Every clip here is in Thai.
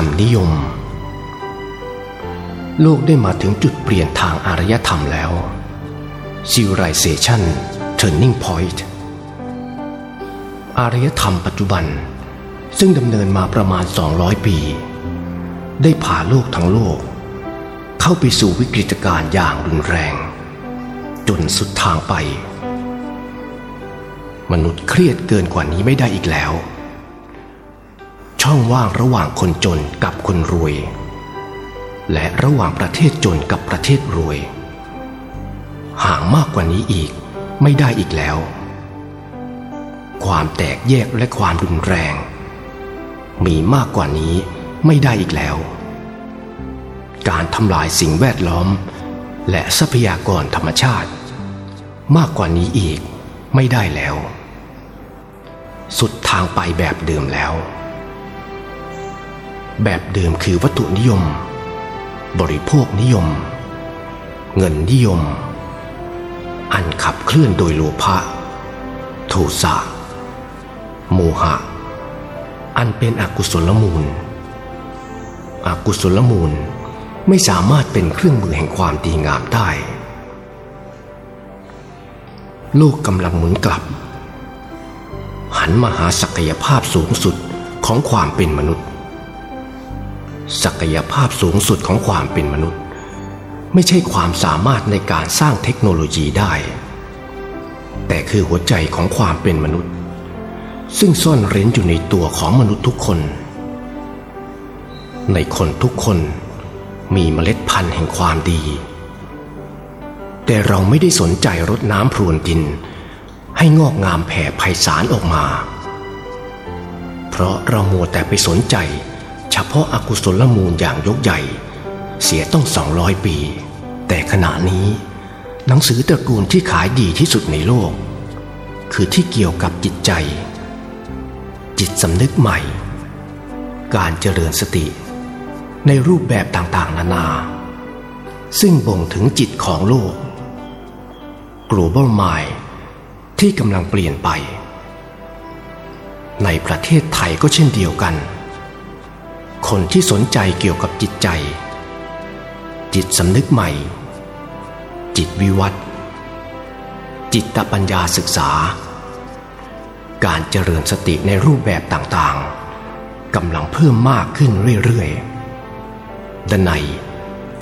คำนิยม โลกได้มาถึงจุดเปลี่ยนทางอารยธรรมแล้ว Civilization Turning Point อารยธรรมปัจจุบัน ซึ่งดำเนินมาประมาณ 200 ปี ได้พาโลกทั้งโลก เข้าไปสู่วิกฤตการณ์อย่างรุนแรง จนสุดทางไป มนุษย์เครียดเกินกว่านี้ไม่ได้อีกแล้ว ช่องว่างระหว่างคนจนกับคนรวย และระหว่างประเทศจนกับประเทศรวย ห่างมากกว่านี้อีกไม่ได้อีกแล้ว ความแตกแยกและความรุนแรง มีมากกว่านี้ไม่ได้อีกแล้ว การทำลายสิ่งแวดล้อม และทรัพยากรธรรมชาติ มากกว่านี้อีกไม่ได้แล้ว สุดทางไปแบบเดิมแล้ว แบบเดิมคือวัตถุนิยม บริโภคนิยม เงินนิยม อันขับเคลื่อนโดยโลภะโทสะโมหะ อันเป็นอกุศลมูล อกุศลมูลไม่สามารถเป็นเครื่องมือแห่งความดีงามได้ โลกกำลังหมุนกลับ หันมาหาศักยภาพสูงสุดของความเป็นมนุษย์ ศักยภาพสูงสุดของความเป็นมนุษย์ ไม่ใช่ความสามารถในการสร้างเทคโนโลยีได้ แต่คือหัวใจของความเป็นมนุษย์ ซึ่งซ่อนเร้นอยู่ในตัวของมนุษย์ทุกคน ในคนทุกคนมีเมล็ดพันธุ์แห่งความดี แต่เราไม่ได้สนใจรดน้ำพรวนดิน ให้งอกงามแผ่ไพศาลออกมา เพราะเรามัวแต่ไปสนใจ พาะอากุศลมูลอย่างยกใหญ่ เสียต้องสองร้อยปี แต่ขณะนี้ หนังสือตระกูลที่ขายดีที่สุดในโลก คือที่เกี่ยวกับจิตใจ จิตสำนึกใหม่ การเจริญสติ ในรูปแบบต่างๆ นานา ซึ่งบ่งถึงจิตของโลก global mind ที่กำลังเปลี่ยนไป ในประเทศไทยก็เช่นเดียวกัน คนที่สนใจเกี่ยวกับจิตใจ จิตสำนึกใหม่ จิตวิวัตรจิตปัญญาศึกษา การเจริญสติในรูปแบบต่างๆกำลังเพิ่มมากขึ้นเรื่อยๆดนัย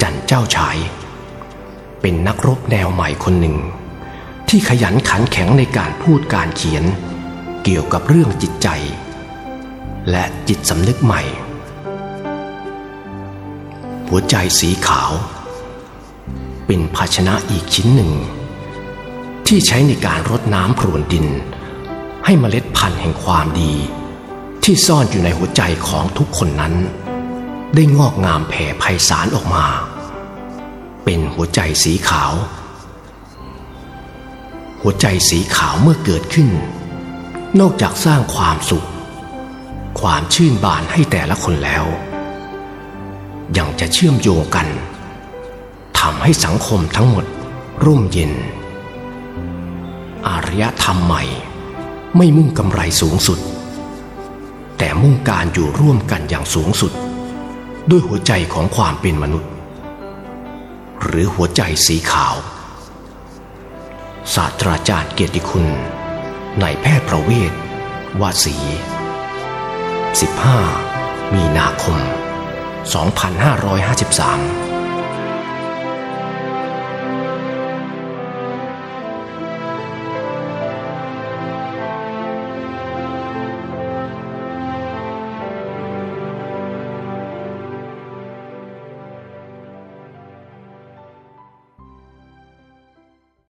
จันเจ้าชาย เป็นนักรบแนวใหม่คนหนึ่ง ที่ขยันขันแข็งในการพูดการเขียน เกี่ยวกับเรื่องจิตใจ และจิตสำนึกใหม่ หัวใจสีขาว เป็นภาชนะอีกชิ้นหนึ่ง ที่ใช้ในการรดน้ำพรวนดิน ให้เมล็ดพันธุ์แห่งความดี ที่ซ่อนอยู่ในหัวใจของทุกคนนั้น ได้งอกงามแผ่ไพศาลออกมา เป็นหัวใจสีขาว หัวใจสีขาวเมื่อเกิดขึ้น นอกจากสร้างความสุข ความชื่นบานให้แต่ละคนแล้ว ยังจะเชื่อมโยงกันทำให้สังคมทั้งหมดร่มเย็น อารยธรรมใหม่ไม่มุ่งกำไรสูงสุด แต่มุ่งการอยู่ร่วมกันอย่างสูงสุด ด้วยหัวใจของความเป็นมนุษย์ หรือหัวใจสีขาว ศาสตราจารย์เกียรติคุณนายแพทย์ประเวศวาสี 15 มีนาคม 2553